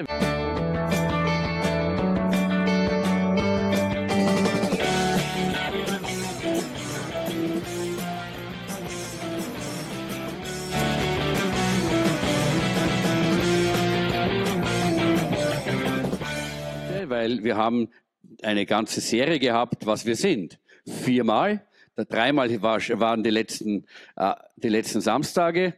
Weil wir haben eine ganze Serie gehabt, was wir sind. Viermal, dreimal waren die letzten, äh, die letzten Samstage.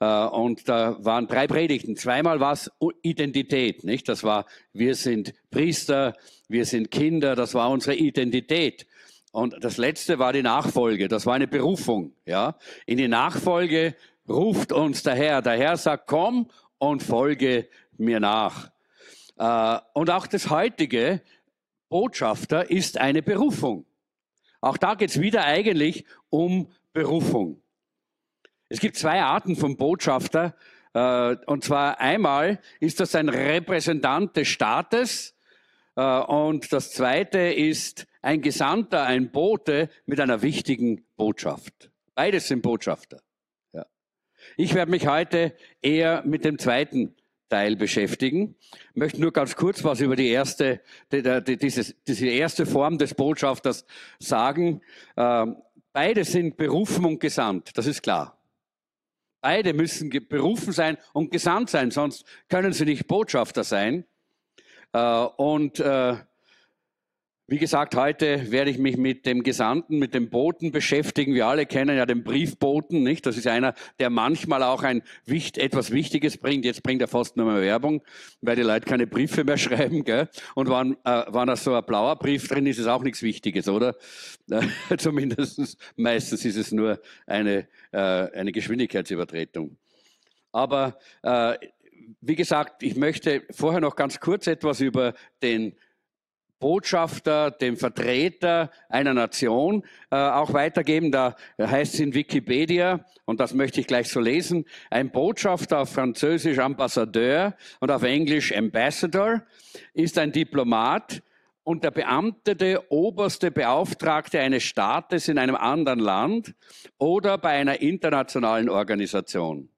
Äh, und da waren drei Predigten. Zweimal war es Identität, nicht? Das war, wir sind Priester, wir sind Kinder, das war unsere Identität. Und das letzte war die Nachfolge, das war eine Berufung, ja? In die Nachfolge ruft uns der Herr. Der Herr sagt, komm und folge mir nach. Äh, und auch das heutige Botschafter ist eine Berufung. Auch da geht es wieder eigentlich um Berufung. Es gibt zwei Arten von Botschafter. Äh, und zwar einmal ist das ein Repräsentant des Staates äh, und das zweite ist ein Gesandter, ein Bote mit einer wichtigen Botschaft. Beides sind Botschafter. Ja. Ich werde mich heute eher mit dem zweiten Teil beschäftigen. Ich möchte nur ganz kurz was über die erste, die, die, dieses, diese erste Form des Botschafters sagen. Ähm, beide sind berufen und gesandt, das ist klar. Beide müssen berufen sein und gesandt sein, sonst können sie nicht Botschafter sein. Äh, und äh, wie gesagt, heute werde ich mich mit dem Gesandten, mit dem Boten beschäftigen. Wir alle kennen ja den Briefboten, nicht? Das ist einer, der manchmal auch ein etwas Wichtiges bringt. Jetzt bringt er fast nur mehr Werbung, weil die Leute keine Briefe mehr schreiben, gell? Und wann, äh, wann da so ein blauer Brief drin ist, ist auch nichts Wichtiges, oder? Zumindest meistens ist es nur eine, äh, eine Geschwindigkeitsübertretung. Aber äh, wie gesagt, ich möchte vorher noch ganz kurz etwas über den Botschafter, dem Vertreter einer Nation äh, auch weitergeben. Da heißt es in Wikipedia, und das möchte ich gleich so lesen, ein Botschafter auf Französisch Ambassadeur und auf Englisch Ambassador ist ein Diplomat und der beamtete oberste Beauftragte eines Staates in einem anderen Land oder bei einer internationalen Organisation.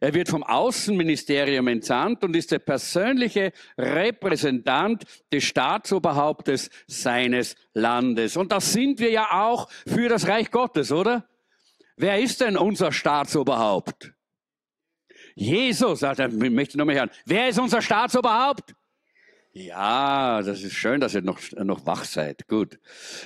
Er wird vom Außenministerium entsandt und ist der persönliche Repräsentant des Staatsoberhauptes seines Landes. Und das sind wir ja auch für das Reich Gottes, oder? Wer ist denn unser Staatsoberhaupt? Jesus, sagt er, möchte nochmal hören. Wer ist unser Staatsoberhaupt? Ja, das ist schön, dass ihr noch, noch wach seid. Gut.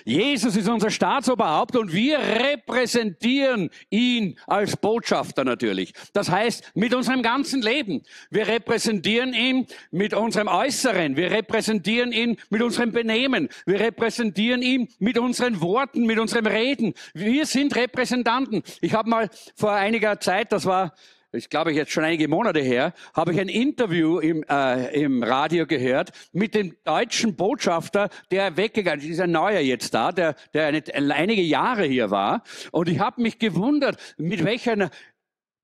Jesus ist unser Staatsoberhaupt und wir repräsentieren ihn als Botschafter natürlich. Das heißt, mit unserem ganzen Leben. Wir repräsentieren ihn mit unserem Äußeren. Wir repräsentieren ihn mit unserem Benehmen. Wir repräsentieren ihn mit unseren Worten, mit unserem Reden. Wir sind Repräsentanten. Ich habe mal vor einiger Zeit, das war ich glaube jetzt schon einige Monate her, habe ich ein Interview im, äh, im Radio gehört mit dem deutschen Botschafter, der weggegangen ist. Ist ein neuer jetzt da, der, der eine, einige Jahre hier war. Und ich habe mich gewundert, mit welcher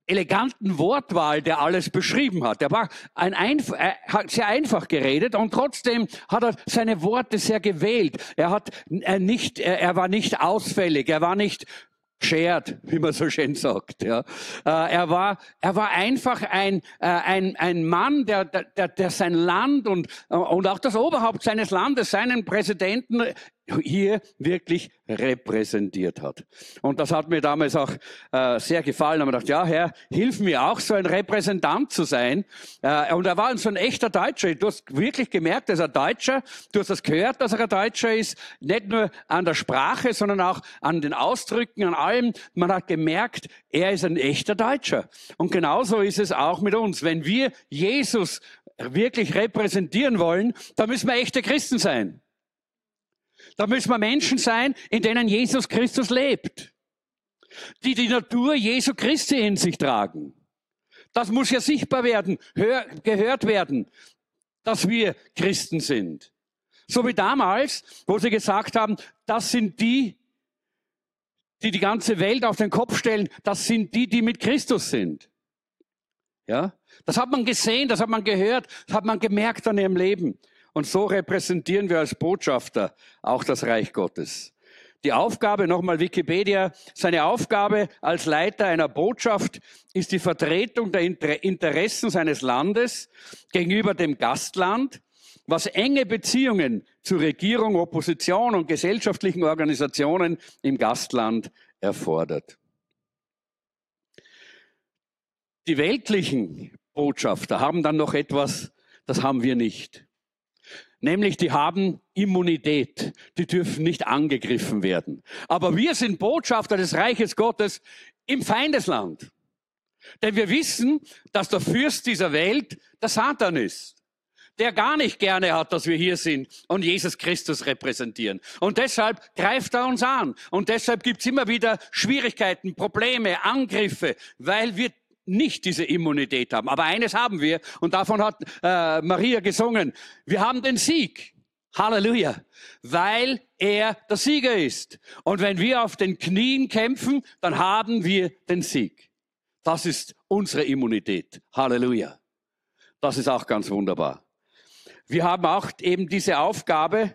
eleganten Wortwahl, der alles beschrieben hat. Er war ein einf hat sehr einfach geredet und trotzdem hat er seine Worte sehr gewählt. Er hat er nicht, er, er war nicht ausfällig, er war nicht shared, wie man so schön sagt. Ja. Äh, er, war, er war einfach ein, äh, ein, ein Mann, der, der, der sein Land und, und auch das Oberhaupt seines Landes, seinen Präsidenten hier wirklich repräsentiert hat. Und das hat mir damals auch äh, sehr gefallen. Da habe ich gedacht, ja Herr, hilf mir auch so ein Repräsentant zu sein. Äh, und er war so ein echter Deutscher. Du hast wirklich gemerkt, dass er Deutscher. Du hast das gehört, dass er ein Deutscher ist. Nicht nur an der Sprache, sondern auch an den Ausdrücken, an allem. Man hat gemerkt, er ist ein echter Deutscher. Und genauso ist es auch mit uns. Wenn wir Jesus wirklich repräsentieren wollen, dann müssen wir echte Christen sein. Da müssen wir Menschen sein, in denen Jesus Christus lebt. Die die Natur Jesu Christi in sich tragen. Das muss ja sichtbar werden, hör, gehört werden, dass wir Christen sind. So wie damals, wo sie gesagt haben, das sind die, die die ganze Welt auf den Kopf stellen, das sind die, die mit Christus sind. Ja? Das hat man gesehen, das hat man gehört, das hat man gemerkt an ihrem Leben. Und so repräsentieren wir als Botschafter auch das Reich Gottes. Die Aufgabe, nochmal Wikipedia, seine Aufgabe als Leiter einer Botschaft ist die Vertretung der Interessen seines Landes gegenüber dem Gastland, was enge Beziehungen zu Regierung, Opposition und gesellschaftlichen Organisationen im Gastland erfordert. Die weltlichen Botschafter haben dann noch etwas, das haben wir nicht. Nämlich, die haben Immunität. Die dürfen nicht angegriffen werden. Aber wir sind Botschafter des Reiches Gottes im Feindesland. Denn wir wissen, dass der Fürst dieser Welt der Satan ist der gar nicht gerne hat, dass wir hier sind und Jesus Christus repräsentieren. Und deshalb greift er uns an. Und deshalb gibt's immer wieder Schwierigkeiten, Probleme, Angriffe, weil wir nicht diese Immunität haben. Aber eines haben wir, und davon hat äh, Maria gesungen, wir haben den Sieg. Halleluja. Weil er der Sieger ist. Und wenn wir auf den Knien kämpfen, dann haben wir den Sieg. Das ist unsere Immunität. Halleluja. Das ist auch ganz wunderbar. Wir haben auch eben diese Aufgabe,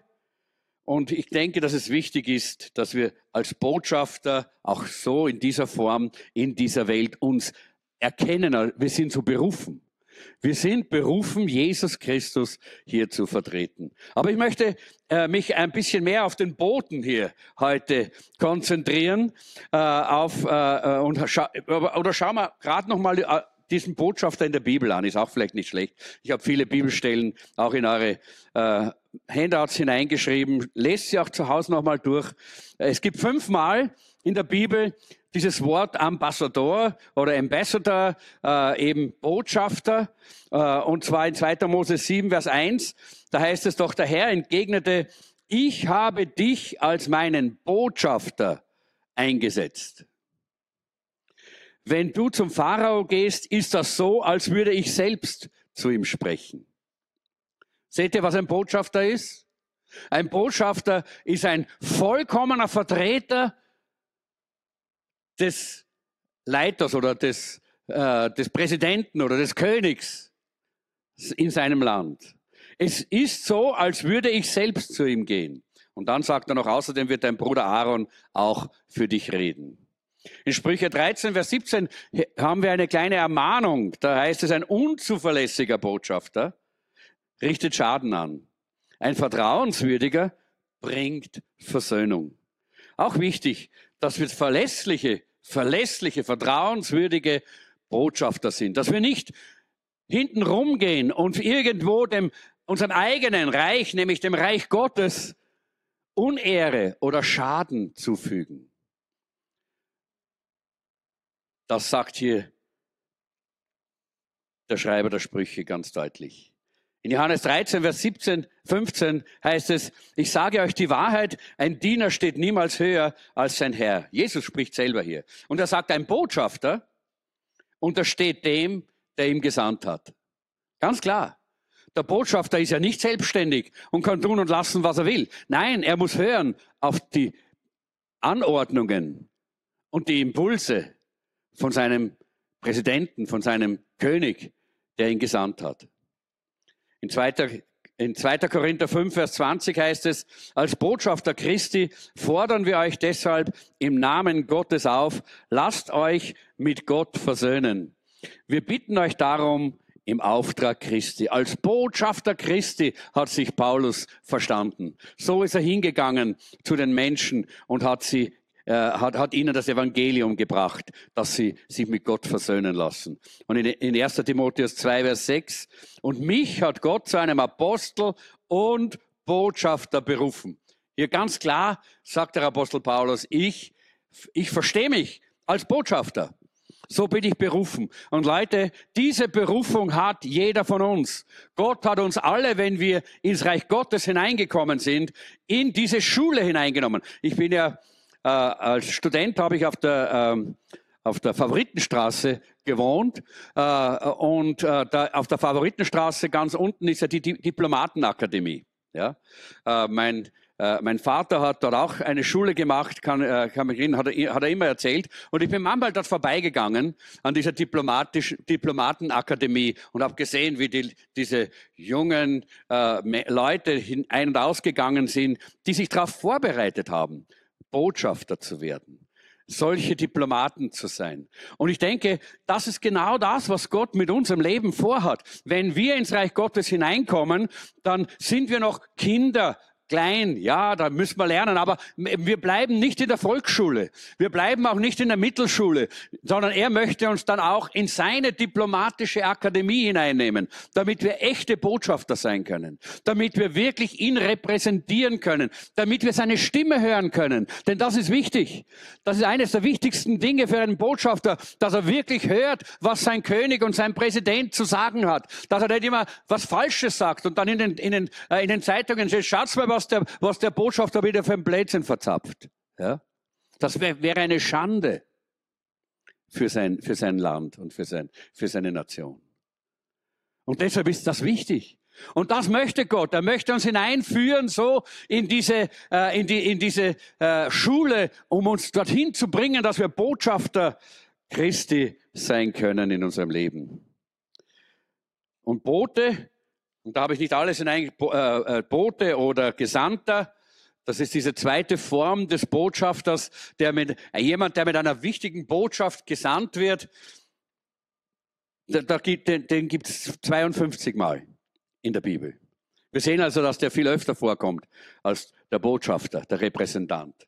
und ich denke, dass es wichtig ist, dass wir als Botschafter auch so in dieser Form in dieser Welt uns erkennen, wir sind so berufen. Wir sind berufen, Jesus Christus hier zu vertreten. Aber ich möchte äh, mich ein bisschen mehr auf den Boden hier heute konzentrieren. Äh, auf, äh, äh und scha oder schauen wir gerade nochmal äh, diesen Botschafter in der Bibel an. Ist auch vielleicht nicht schlecht. Ich habe viele Bibelstellen auch in eure äh, Handouts hineingeschrieben. Lest sie auch zu Hause nochmal durch. Es gibt fünfmal in der Bibel dieses Wort Ambassador oder Ambassador, äh, eben Botschafter, äh, und zwar in 2. Mose 7, Vers 1, da heißt es doch, der Herr entgegnete, ich habe dich als meinen Botschafter eingesetzt. Wenn du zum Pharao gehst, ist das so, als würde ich selbst zu ihm sprechen. Seht ihr, was ein Botschafter ist? Ein Botschafter ist ein vollkommener Vertreter des Leiters oder des, äh, des Präsidenten oder des Königs in seinem Land. Es ist so, als würde ich selbst zu ihm gehen. Und dann sagt er noch, außerdem wird dein Bruder Aaron auch für dich reden. In Sprüche 13, Vers 17 haben wir eine kleine Ermahnung. Da heißt es, ein unzuverlässiger Botschafter richtet Schaden an. Ein vertrauenswürdiger bringt Versöhnung. Auch wichtig, dass wir verlässliche verlässliche, vertrauenswürdige Botschafter sind. Dass wir nicht hinten rumgehen und irgendwo dem, unserem eigenen Reich, nämlich dem Reich Gottes, Unehre oder Schaden zufügen. Das sagt hier der Schreiber der Sprüche ganz deutlich. In Johannes 13, Vers 17, 15 heißt es, ich sage euch die Wahrheit, ein Diener steht niemals höher als sein Herr. Jesus spricht selber hier. Und er sagt, ein Botschafter untersteht dem, der ihm gesandt hat. Ganz klar. Der Botschafter ist ja nicht selbstständig und kann tun und lassen, was er will. Nein, er muss hören auf die Anordnungen und die Impulse von seinem Präsidenten, von seinem König, der ihn gesandt hat. In 2. In 2. Korinther 5, Vers 20 heißt es, als Botschafter Christi fordern wir euch deshalb im Namen Gottes auf, lasst euch mit Gott versöhnen. Wir bitten euch darum im Auftrag Christi. Als Botschafter Christi hat sich Paulus verstanden. So ist er hingegangen zu den Menschen und hat sie hat, hat ihnen das Evangelium gebracht, dass sie sich mit Gott versöhnen lassen. Und in, in 1 Timotheus 2, Vers 6, und mich hat Gott zu einem Apostel und Botschafter berufen. Hier ganz klar sagt der Apostel Paulus, ich, ich verstehe mich als Botschafter. So bin ich berufen. Und Leute, diese Berufung hat jeder von uns. Gott hat uns alle, wenn wir ins Reich Gottes hineingekommen sind, in diese Schule hineingenommen. Ich bin ja äh, als Student habe ich auf der, ähm, auf der Favoritenstraße gewohnt äh, und äh, da, auf der Favoritenstraße ganz unten ist ja die, die Diplomatenakademie. Ja? Äh, mein, äh, mein Vater hat dort auch eine Schule gemacht, kann, äh, kann mich erinnern, hat er, hat er immer erzählt. Und ich bin manchmal dort vorbeigegangen an dieser Diplomatenakademie und habe gesehen, wie die, diese jungen äh, Leute hin, ein- und ausgegangen sind, die sich darauf vorbereitet haben Botschafter zu werden solche Diplomaten zu sein. Und ich denke, das ist genau das, was Gott mit unserem Leben vorhat. Wenn wir ins Reich Gottes hineinkommen, dann sind wir noch Kinder klein, ja, da müssen wir lernen, aber wir bleiben nicht in der Volksschule, wir bleiben auch nicht in der Mittelschule, sondern er möchte uns dann auch in seine diplomatische Akademie hineinnehmen, damit wir echte Botschafter sein können, damit wir wirklich ihn repräsentieren können, damit wir seine Stimme hören können, denn das ist wichtig. Das ist eines der wichtigsten Dinge für einen Botschafter, dass er wirklich hört, was sein König und sein Präsident zu sagen hat, dass er nicht immer was Falsches sagt und dann in den, in den, äh, in den Zeitungen steht, schaut's mal, was was der, was der Botschafter wieder für ein Blödsinn verzapft. Ja? Das wäre wär eine Schande für sein, für sein Land und für, sein, für seine Nation. Und deshalb ist das wichtig. Und das möchte Gott. Er möchte uns hineinführen, so in diese, äh, in die, in diese äh, Schule, um uns dorthin zu bringen, dass wir Botschafter Christi sein können in unserem Leben. Und Bote und da habe ich nicht alles in ein äh, äh, Bote oder Gesandter. Das ist diese zweite Form des Botschafters, der mit, äh, jemand, der mit einer wichtigen Botschaft gesandt wird. Da, da gibt, den, den gibt es 52 Mal in der Bibel. Wir sehen also, dass der viel öfter vorkommt als der Botschafter, der Repräsentant.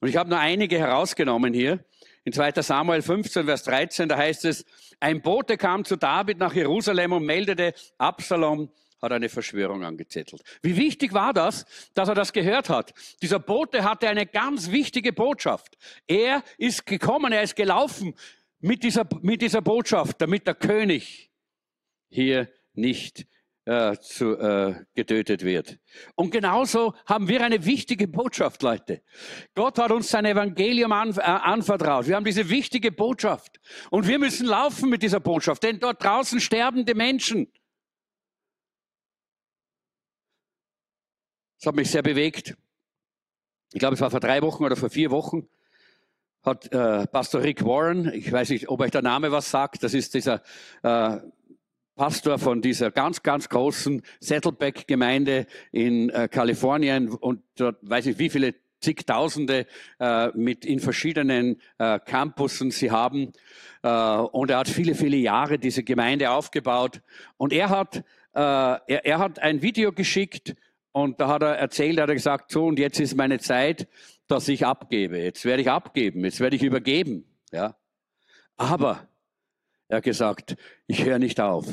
Und ich habe nur einige herausgenommen hier. In 2 Samuel 15, Vers 13, da heißt es, ein Bote kam zu David nach Jerusalem und meldete, Absalom hat eine Verschwörung angezettelt. Wie wichtig war das, dass er das gehört hat? Dieser Bote hatte eine ganz wichtige Botschaft. Er ist gekommen, er ist gelaufen mit dieser, mit dieser Botschaft, damit der König hier nicht äh, zu, äh, getötet wird. Und genauso haben wir eine wichtige Botschaft, Leute. Gott hat uns sein Evangelium an, äh, anvertraut. Wir haben diese wichtige Botschaft. Und wir müssen laufen mit dieser Botschaft, denn dort draußen sterben die Menschen. Das hat mich sehr bewegt. Ich glaube, es war vor drei Wochen oder vor vier Wochen, hat äh, Pastor Rick Warren, ich weiß nicht, ob euch der Name was sagt, das ist dieser äh, Pastor von dieser ganz, ganz großen Saddleback-Gemeinde in äh, Kalifornien und dort weiß ich, wie viele zigtausende äh, mit in verschiedenen äh, Campussen sie haben. Äh, und er hat viele, viele Jahre diese Gemeinde aufgebaut. Und er hat, äh, er, er hat ein Video geschickt und da hat er erzählt, hat er gesagt, so und jetzt ist meine Zeit, dass ich abgebe. Jetzt werde ich abgeben, jetzt werde ich übergeben. Ja. Aber er hat gesagt, ich höre nicht auf,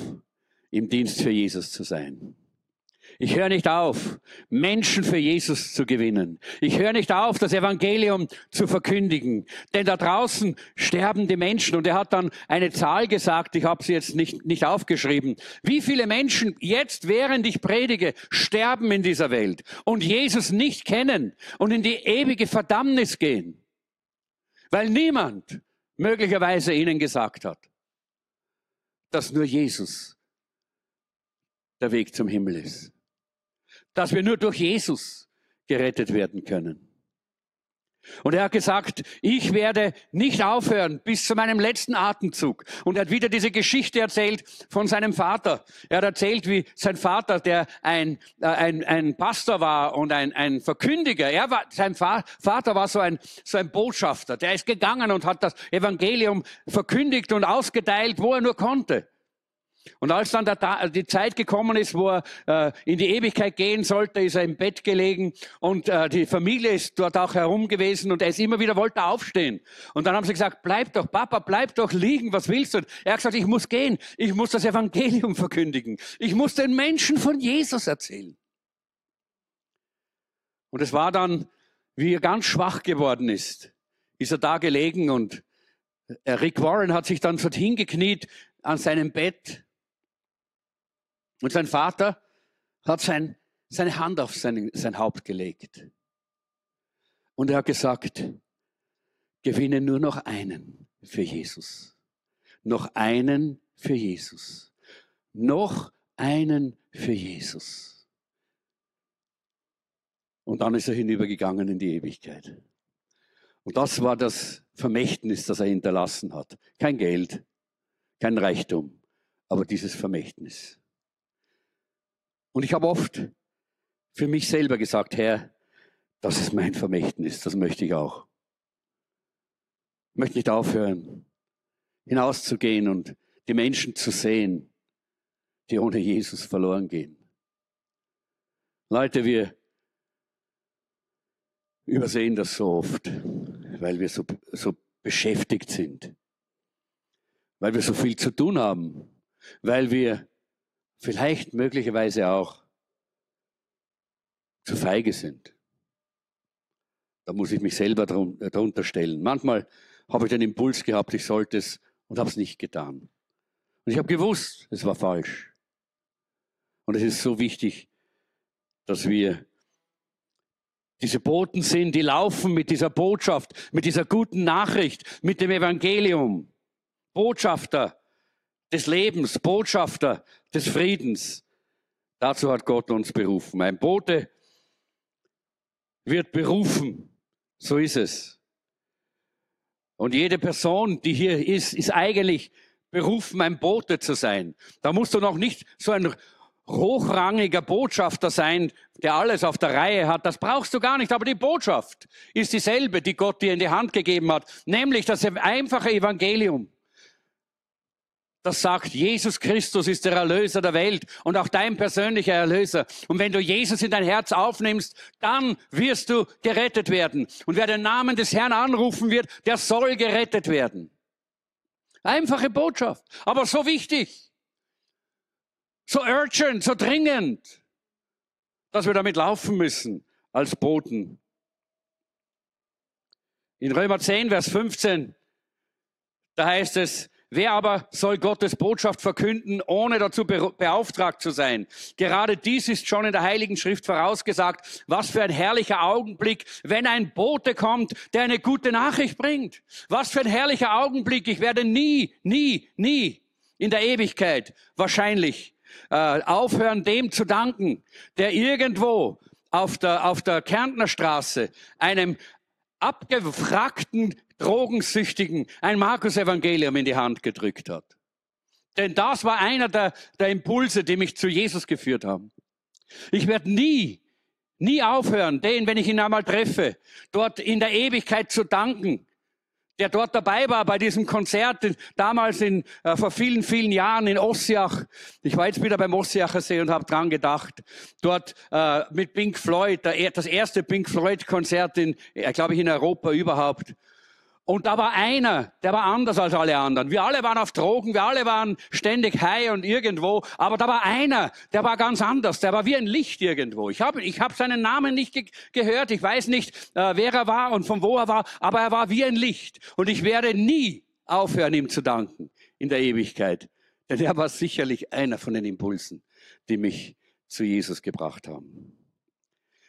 im Dienst für Jesus zu sein. Ich höre nicht auf, Menschen für Jesus zu gewinnen. Ich höre nicht auf, das Evangelium zu verkündigen. Denn da draußen sterben die Menschen. Und er hat dann eine Zahl gesagt, ich habe sie jetzt nicht, nicht aufgeschrieben. Wie viele Menschen jetzt, während ich predige, sterben in dieser Welt und Jesus nicht kennen und in die ewige Verdammnis gehen? Weil niemand möglicherweise ihnen gesagt hat, dass nur Jesus der Weg zum Himmel ist. Dass wir nur durch Jesus gerettet werden können. Und er hat gesagt, ich werde nicht aufhören bis zu meinem letzten Atemzug. Und er hat wieder diese Geschichte erzählt von seinem Vater. Er hat erzählt, wie sein Vater, der ein, äh, ein, ein Pastor war und ein, ein Verkündiger, er war, sein Vater war so ein, so ein Botschafter. Der ist gegangen und hat das Evangelium verkündigt und ausgeteilt, wo er nur konnte. Und als dann der, die Zeit gekommen ist, wo er äh, in die Ewigkeit gehen sollte, ist er im Bett gelegen und äh, die Familie ist dort auch herum gewesen und er ist immer wieder wollte aufstehen. Und dann haben sie gesagt, bleib doch, Papa, bleib doch liegen, was willst du? Er hat gesagt, ich muss gehen, ich muss das Evangelium verkündigen, ich muss den Menschen von Jesus erzählen. Und es war dann, wie er ganz schwach geworden ist, ist er da gelegen und äh, Rick Warren hat sich dann dorthin gekniet an seinem Bett und sein Vater hat sein, seine Hand auf sein, sein Haupt gelegt. Und er hat gesagt, gewinne nur noch einen für Jesus. Noch einen für Jesus. Noch einen für Jesus. Und dann ist er hinübergegangen in die Ewigkeit. Und das war das Vermächtnis, das er hinterlassen hat. Kein Geld, kein Reichtum, aber dieses Vermächtnis. Und ich habe oft für mich selber gesagt, Herr, Das ist mein Vermächtnis, das möchte ich auch. Ich möchte nicht aufhören, hinauszugehen und die Menschen zu sehen, die ohne Jesus verloren gehen. Leute, wir übersehen das so oft, weil wir so, so beschäftigt sind, weil wir so viel zu tun haben, weil wir vielleicht möglicherweise auch zu feige sind. Da muss ich mich selber äh, drunter stellen. Manchmal habe ich den Impuls gehabt, ich sollte es und habe es nicht getan. Und ich habe gewusst, es war falsch. Und es ist so wichtig, dass wir diese Boten sind, die laufen mit dieser Botschaft, mit dieser guten Nachricht, mit dem Evangelium. Botschafter des Lebens, Botschafter des Friedens. Dazu hat Gott uns berufen. Ein Bote wird berufen. So ist es. Und jede Person, die hier ist, ist eigentlich berufen, ein Bote zu sein. Da musst du noch nicht so ein hochrangiger Botschafter sein, der alles auf der Reihe hat. Das brauchst du gar nicht. Aber die Botschaft ist dieselbe, die Gott dir in die Hand gegeben hat, nämlich das einfache Evangelium. Das sagt, Jesus Christus ist der Erlöser der Welt und auch dein persönlicher Erlöser. Und wenn du Jesus in dein Herz aufnimmst, dann wirst du gerettet werden. Und wer den Namen des Herrn anrufen wird, der soll gerettet werden. Einfache Botschaft, aber so wichtig, so urgent, so dringend, dass wir damit laufen müssen als Boten. In Römer 10, Vers 15, da heißt es, Wer aber soll Gottes Botschaft verkünden, ohne dazu beauftragt zu sein? Gerade dies ist schon in der Heiligen Schrift vorausgesagt. Was für ein herrlicher Augenblick, wenn ein Bote kommt, der eine gute Nachricht bringt. Was für ein herrlicher Augenblick. Ich werde nie, nie, nie in der Ewigkeit wahrscheinlich äh, aufhören, dem zu danken, der irgendwo auf der, auf der Kärntner Straße einem abgefragten Drogensüchtigen ein Markus-Evangelium in die Hand gedrückt hat. Denn das war einer der, der Impulse, die mich zu Jesus geführt haben. Ich werde nie, nie aufhören, den, wenn ich ihn einmal treffe, dort in der Ewigkeit zu danken, der dort dabei war bei diesem Konzert damals in, äh, vor vielen, vielen Jahren in Ossiach. Ich war jetzt wieder beim Ossiacher See und habe dran gedacht. Dort äh, mit Pink Floyd, der, das erste Pink Floyd Konzert in, äh, glaube ich, in Europa überhaupt. Und da war einer, der war anders als alle anderen. Wir alle waren auf Drogen, wir alle waren ständig high und irgendwo. Aber da war einer, der war ganz anders. Der war wie ein Licht irgendwo. Ich habe ich hab seinen Namen nicht ge gehört. Ich weiß nicht, äh, wer er war und von wo er war. Aber er war wie ein Licht. Und ich werde nie aufhören, ihm zu danken in der Ewigkeit. Denn er war sicherlich einer von den Impulsen, die mich zu Jesus gebracht haben.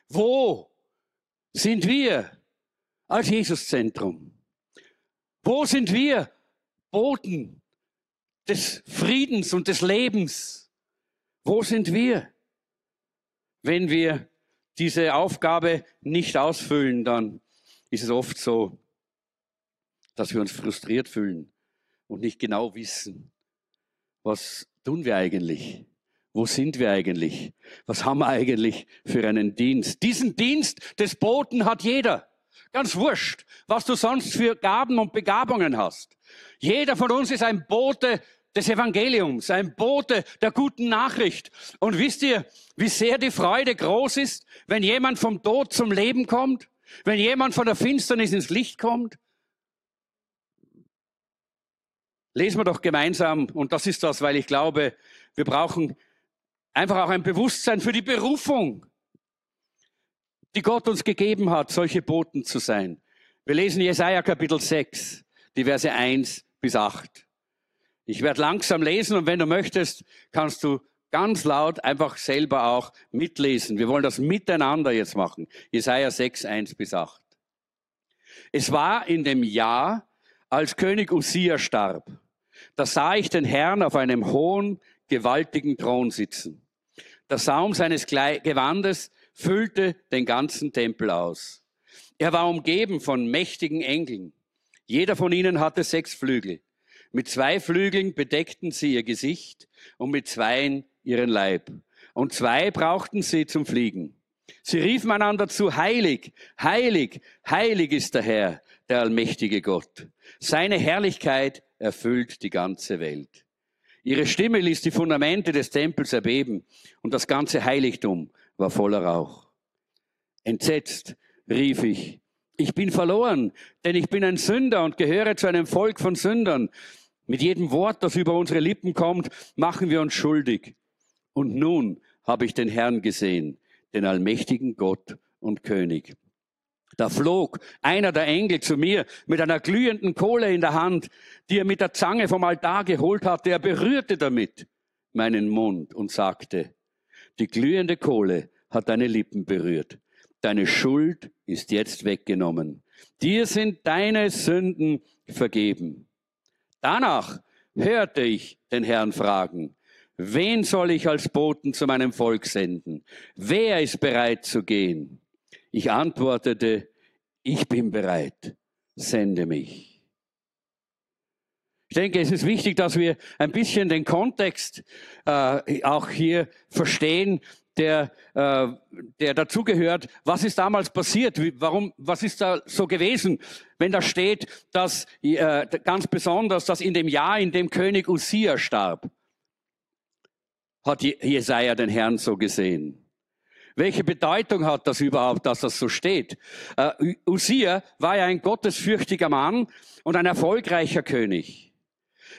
Wo sind wir als Jesuszentrum? Wo sind wir Boten des Friedens und des Lebens? Wo sind wir? Wenn wir diese Aufgabe nicht ausfüllen, dann ist es oft so, dass wir uns frustriert fühlen und nicht genau wissen, was tun wir eigentlich? Wo sind wir eigentlich? Was haben wir eigentlich für einen Dienst? Diesen Dienst des Boten hat jeder. Ganz wurscht, was du sonst für Gaben und Begabungen hast. Jeder von uns ist ein Bote des Evangeliums, ein Bote der guten Nachricht. Und wisst ihr, wie sehr die Freude groß ist, wenn jemand vom Tod zum Leben kommt? Wenn jemand von der Finsternis ins Licht kommt? Lesen wir doch gemeinsam, und das ist das, weil ich glaube, wir brauchen einfach auch ein Bewusstsein für die Berufung die Gott uns gegeben hat, solche Boten zu sein. Wir lesen Jesaja Kapitel 6, die Verse 1 bis 8. Ich werde langsam lesen und wenn du möchtest, kannst du ganz laut einfach selber auch mitlesen. Wir wollen das miteinander jetzt machen. Jesaja 6, 1 bis 8. Es war in dem Jahr, als König Usia starb. Da sah ich den Herrn auf einem hohen, gewaltigen Thron sitzen. Der Saum seines Gewandes füllte den ganzen Tempel aus. Er war umgeben von mächtigen Engeln. Jeder von ihnen hatte sechs Flügel. Mit zwei Flügeln bedeckten sie ihr Gesicht und mit zweien ihren Leib. Und zwei brauchten sie zum Fliegen. Sie riefen einander zu, heilig, heilig, heilig ist der Herr, der allmächtige Gott. Seine Herrlichkeit erfüllt die ganze Welt. Ihre Stimme ließ die Fundamente des Tempels erbeben und das ganze Heiligtum war voller Rauch. Entsetzt rief ich, ich bin verloren, denn ich bin ein Sünder und gehöre zu einem Volk von Sündern. Mit jedem Wort, das über unsere Lippen kommt, machen wir uns schuldig. Und nun habe ich den Herrn gesehen, den allmächtigen Gott und König. Da flog einer der Engel zu mir mit einer glühenden Kohle in der Hand, die er mit der Zange vom Altar geholt hatte. Er berührte damit meinen Mund und sagte, die glühende Kohle hat deine Lippen berührt. Deine Schuld ist jetzt weggenommen. Dir sind deine Sünden vergeben. Danach hörte ich den Herrn fragen, wen soll ich als Boten zu meinem Volk senden? Wer ist bereit zu gehen? Ich antwortete, ich bin bereit, sende mich. Ich denke, es ist wichtig, dass wir ein bisschen den Kontext äh, auch hier verstehen, der, äh, der dazugehört. Was ist damals passiert? Wie, warum, was ist da so gewesen, wenn da steht, dass äh, ganz besonders, dass in dem Jahr, in dem König Usia starb, hat Jesaja den Herrn so gesehen. Welche Bedeutung hat das überhaupt, dass das so steht? Uh, Usia war ja ein gottesfürchtiger Mann und ein erfolgreicher König.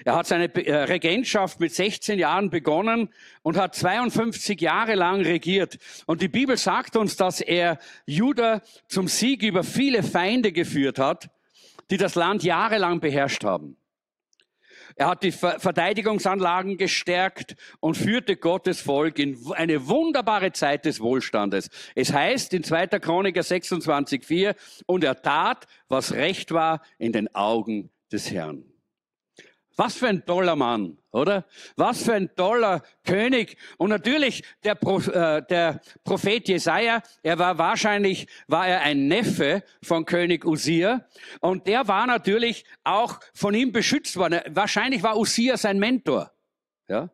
Er hat seine äh, Regentschaft mit 16 Jahren begonnen und hat 52 Jahre lang regiert. Und die Bibel sagt uns, dass er Juda zum Sieg über viele Feinde geführt hat, die das Land jahrelang beherrscht haben. Er hat die Verteidigungsanlagen gestärkt und führte Gottes Volk in eine wunderbare Zeit des Wohlstandes. Es heißt in 2. Chroniker 26,4, und er tat, was recht war in den Augen des Herrn. Was für ein toller Mann, oder? Was für ein toller König. Und natürlich der, Pro, äh, der Prophet Jesaja, er war wahrscheinlich, war er ein Neffe von König Usia. Und der war natürlich auch von ihm beschützt worden. Wahrscheinlich war Usia sein Mentor. Ja?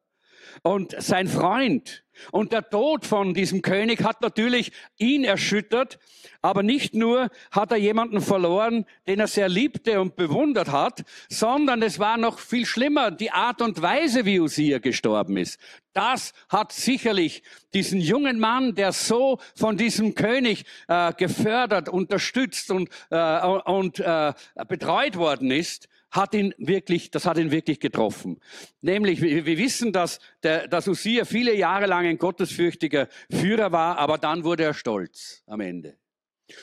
Und sein Freund. Und der Tod von diesem König hat natürlich ihn erschüttert, aber nicht nur hat er jemanden verloren, den er sehr liebte und bewundert hat, sondern es war noch viel schlimmer, die Art und Weise, wie Usia gestorben ist. Das hat sicherlich diesen jungen Mann, der so von diesem König äh, gefördert, unterstützt und, äh, und äh, betreut worden ist, hat ihn wirklich, das hat ihn wirklich getroffen. Nämlich, wir, wissen, dass, der, dass Usia viele Jahre lang ein gottesfürchtiger Führer war, aber dann wurde er stolz am Ende.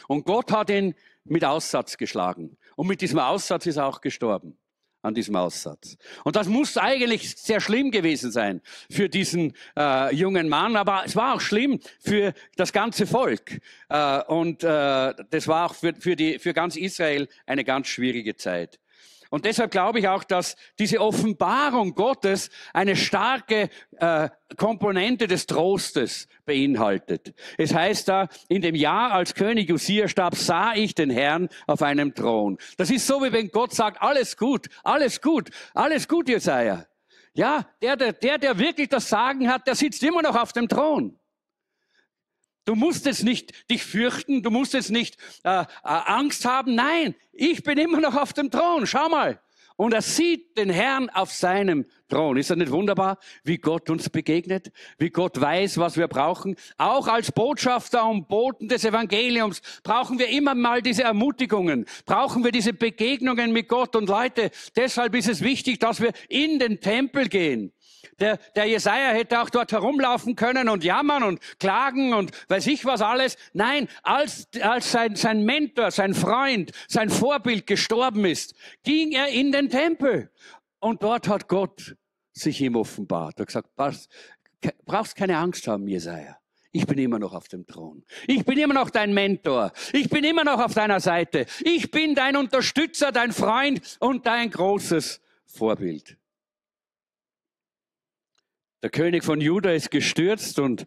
Und Gott hat ihn mit Aussatz geschlagen. Und mit diesem Aussatz ist er auch gestorben. An diesem Aussatz. Und das muss eigentlich sehr schlimm gewesen sein für diesen äh, jungen Mann, aber es war auch schlimm für das ganze Volk. Äh, und äh, das war auch für, für, die, für ganz Israel eine ganz schwierige Zeit. Und deshalb glaube ich auch, dass diese Offenbarung Gottes eine starke äh, Komponente des Trostes beinhaltet. Es heißt da, in dem Jahr, als König Usia starb, sah ich den Herrn auf einem Thron. Das ist so, wie wenn Gott sagt, alles gut, alles gut, alles gut, Jesaja. Ja, der, der, der, der wirklich das Sagen hat, der sitzt immer noch auf dem Thron. Du musst es nicht dich fürchten, du musst es nicht äh, äh, Angst haben. Nein, ich bin immer noch auf dem Thron. Schau mal. Und er sieht den Herrn auf seinem Thron. Ist das nicht wunderbar, wie Gott uns begegnet? Wie Gott weiß, was wir brauchen? Auch als Botschafter und Boten des Evangeliums brauchen wir immer mal diese Ermutigungen, brauchen wir diese Begegnungen mit Gott. Und Leute, deshalb ist es wichtig, dass wir in den Tempel gehen der, der Jesaja hätte auch dort herumlaufen können und jammern und klagen und weiß ich was alles. Nein, als, als sein, sein Mentor, sein Freund, sein Vorbild gestorben ist, ging er in den Tempel. Und dort hat Gott sich ihm offenbart. Er hat gesagt, was, brauchst keine Angst haben, Jesaja. Ich bin immer noch auf dem Thron. Ich bin immer noch dein Mentor. Ich bin immer noch auf deiner Seite. Ich bin dein Unterstützer, dein Freund und dein großes Vorbild. Der König von Juda ist gestürzt und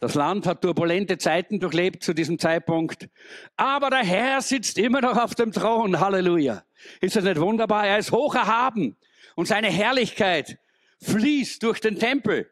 das Land hat turbulente Zeiten durchlebt zu diesem Zeitpunkt. Aber der Herr sitzt immer noch auf dem Thron. Halleluja. Ist das nicht wunderbar? Er ist hoch erhaben und seine Herrlichkeit fließt durch den Tempel.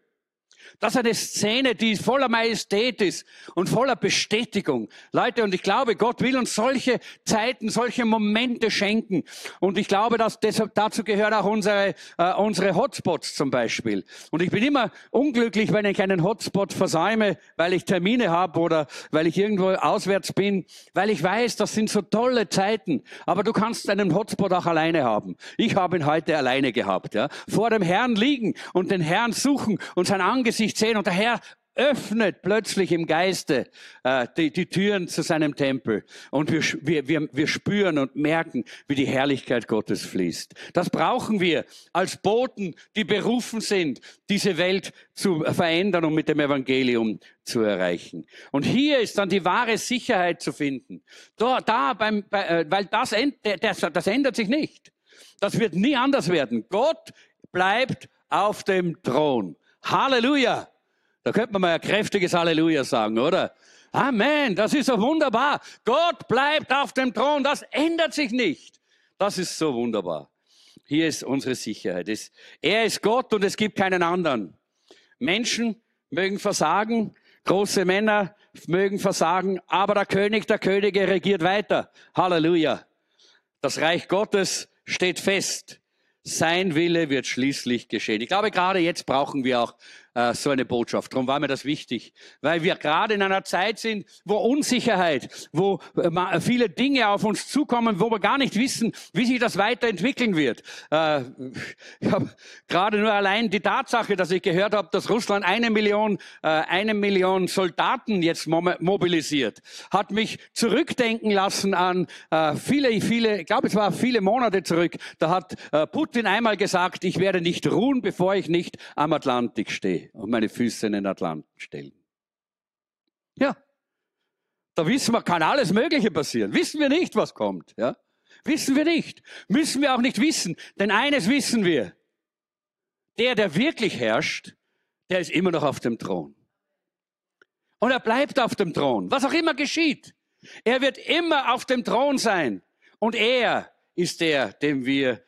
Das ist eine Szene, die voller Majestät ist und voller Bestätigung. Leute, und ich glaube, Gott will uns solche Zeiten, solche Momente schenken. Und ich glaube, dass deshalb dazu gehören auch unsere, äh, unsere Hotspots zum Beispiel. Und ich bin immer unglücklich, wenn ich einen Hotspot versäume, weil ich Termine habe oder weil ich irgendwo auswärts bin, weil ich weiß, das sind so tolle Zeiten. Aber du kannst einen Hotspot auch alleine haben. Ich habe ihn heute alleine gehabt. Ja? Vor dem Herrn liegen und den Herrn suchen und sein Angesicht sehen. Und der Herr öffnet plötzlich im Geiste äh, die, die Türen zu seinem Tempel. Und wir, wir, wir, wir spüren und merken, wie die Herrlichkeit Gottes fließt. Das brauchen wir als Boten, die berufen sind, diese Welt zu verändern und mit dem Evangelium zu erreichen. Und hier ist dann die wahre Sicherheit zu finden. Da, da beim, bei, äh, weil das, das, das ändert sich nicht. Das wird nie anders werden. Gott bleibt auf dem Thron. Halleluja! Da könnte man mal ein kräftiges Halleluja sagen, oder? Amen, das ist so wunderbar. Gott bleibt auf dem Thron, das ändert sich nicht. Das ist so wunderbar. Hier ist unsere Sicherheit. Er ist Gott und es gibt keinen anderen. Menschen mögen versagen, große Männer mögen versagen, aber der König der Könige regiert weiter. Halleluja. Das Reich Gottes steht fest. Sein Wille wird schließlich geschehen. Ich glaube, gerade jetzt brauchen wir auch äh, so eine Botschaft. Darum war mir das wichtig, weil wir gerade in einer Zeit sind, wo Unsicherheit, wo äh, viele Dinge auf uns zukommen, wo wir gar nicht wissen, wie sich das weiterentwickeln wird. Äh, ich habe gerade nur allein die Tatsache, dass ich gehört habe, dass Russland eine Million, äh, eine Million Soldaten jetzt mobilisiert, hat mich zurückdenken lassen an äh, viele, viele, ich glaube, es war viele Monate zurück. Da hat äh, Putin Putin einmal gesagt, ich werde nicht ruhen, bevor ich nicht am Atlantik stehe und meine Füße in den Atlantik stellen. Ja, da wissen wir, kann alles Mögliche passieren. Wissen wir nicht, was kommt. Ja? Wissen wir nicht. Müssen wir auch nicht wissen. Denn eines wissen wir. Der, der wirklich herrscht, der ist immer noch auf dem Thron. Und er bleibt auf dem Thron, was auch immer geschieht. Er wird immer auf dem Thron sein. Und er ist der, dem wir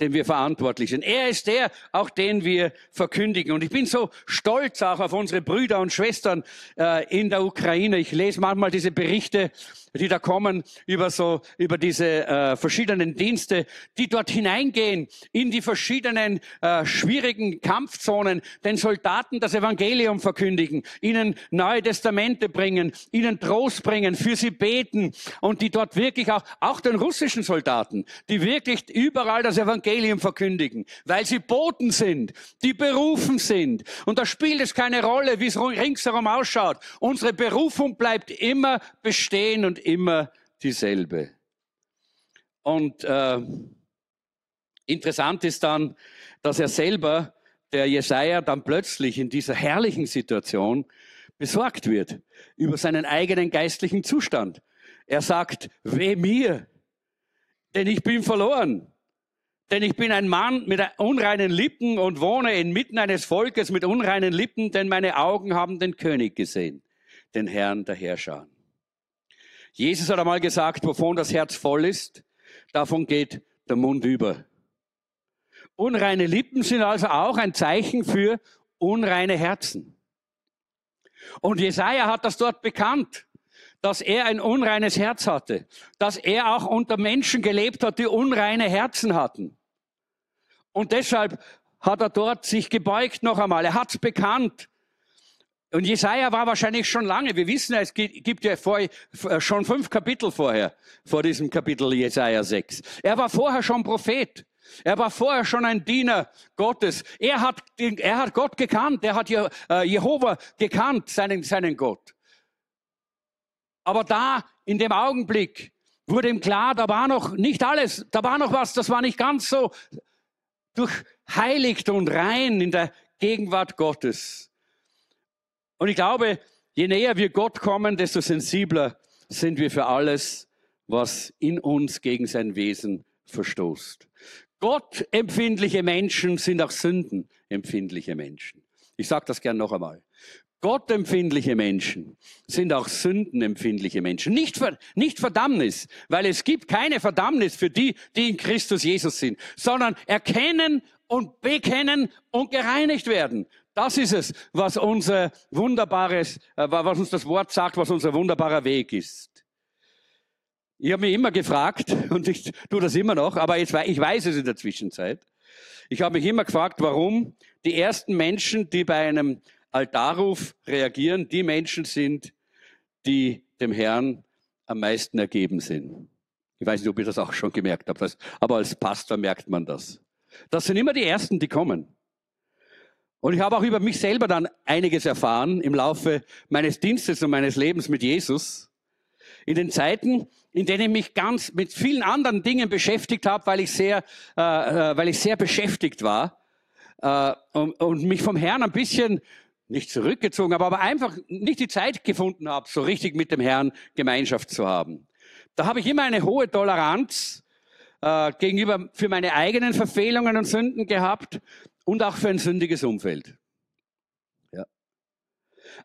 dem wir verantwortlich sind. Er ist der, auch den wir verkündigen. Und ich bin so stolz auch auf unsere Brüder und Schwestern äh, in der Ukraine. Ich lese manchmal diese Berichte die da kommen über so, über diese äh, verschiedenen Dienste, die dort hineingehen in die verschiedenen äh, schwierigen Kampfzonen, den Soldaten das Evangelium verkündigen, ihnen neue Testamente bringen, ihnen Trost bringen, für sie beten und die dort wirklich auch, auch den russischen Soldaten, die wirklich überall das Evangelium verkündigen, weil sie Boten sind, die berufen sind. Und da spielt es keine Rolle, wie es ringsherum ausschaut. Unsere Berufung bleibt immer bestehen und immer dieselbe. Und äh, interessant ist dann, dass er selber, der Jesaja, dann plötzlich in dieser herrlichen Situation besorgt wird über seinen eigenen geistlichen Zustand. Er sagt, weh mir, denn ich bin verloren. Denn ich bin ein Mann mit unreinen Lippen und wohne inmitten eines Volkes mit unreinen Lippen, denn meine Augen haben den König gesehen, den Herrn der Herrscher. Jesus hat einmal gesagt, wovon das Herz voll ist, davon geht der Mund über. Unreine Lippen sind also auch ein Zeichen für unreine Herzen. Und Jesaja hat das dort bekannt, dass er ein unreines Herz hatte, dass er auch unter Menschen gelebt hat, die unreine Herzen hatten. Und deshalb hat er dort sich gebeugt noch einmal. Er hat es bekannt. Und Jesaja war wahrscheinlich schon lange. Wir wissen, es gibt ja vor, schon fünf Kapitel vorher, vor diesem Kapitel Jesaja 6. Er war vorher schon Prophet. Er war vorher schon ein Diener Gottes. Er hat, er hat Gott gekannt. Er hat äh, Jehova gekannt, seinen, seinen Gott. Aber da, in dem Augenblick, wurde ihm klar, da war noch nicht alles, da war noch was, das war nicht ganz so durchheiligt und rein in der Gegenwart Gottes. Und ich glaube, je näher wir Gott kommen, desto sensibler sind wir für alles, was in uns gegen sein Wesen verstoßt. Gott empfindliche Menschen sind auch Sünden empfindliche Menschen. Ich sage das gern noch einmal. Gott empfindliche Menschen sind auch sündenempfindliche Menschen. Nicht, nicht Verdammnis, weil es gibt keine Verdammnis für die, die in Christus Jesus sind, sondern erkennen und bekennen und gereinigt werden Das ist es, was unser wunderbares, äh, was uns das Wort sagt, was unser wunderbarer Weg ist. Ich habe mich immer gefragt, und ich tue das immer noch, aber jetzt, ich weiß es in der Zwischenzeit. Ich habe mich immer gefragt, warum die ersten Menschen, die bei einem Altarruf reagieren, die Menschen sind, die dem Herrn am meisten ergeben sind. Ich weiß nicht, ob ihr das auch schon gemerkt habt, aber als Pastor merkt man das. Das sind immer die Ersten, die kommen. Und ich habe auch über mich selber dann einiges erfahren im Laufe meines Dienstes und meines Lebens mit Jesus. In den Zeiten, in denen ich mich ganz mit vielen anderen Dingen beschäftigt habe, weil ich sehr, äh, äh, weil ich sehr beschäftigt war äh, und, und mich vom Herrn ein bisschen nicht zurückgezogen habe, aber einfach nicht die Zeit gefunden habe, so richtig mit dem Herrn Gemeinschaft zu haben. Da habe ich immer eine hohe Toleranz äh, gegenüber für meine eigenen Verfehlungen und Sünden gehabt und auch für ein sündiges Umfeld.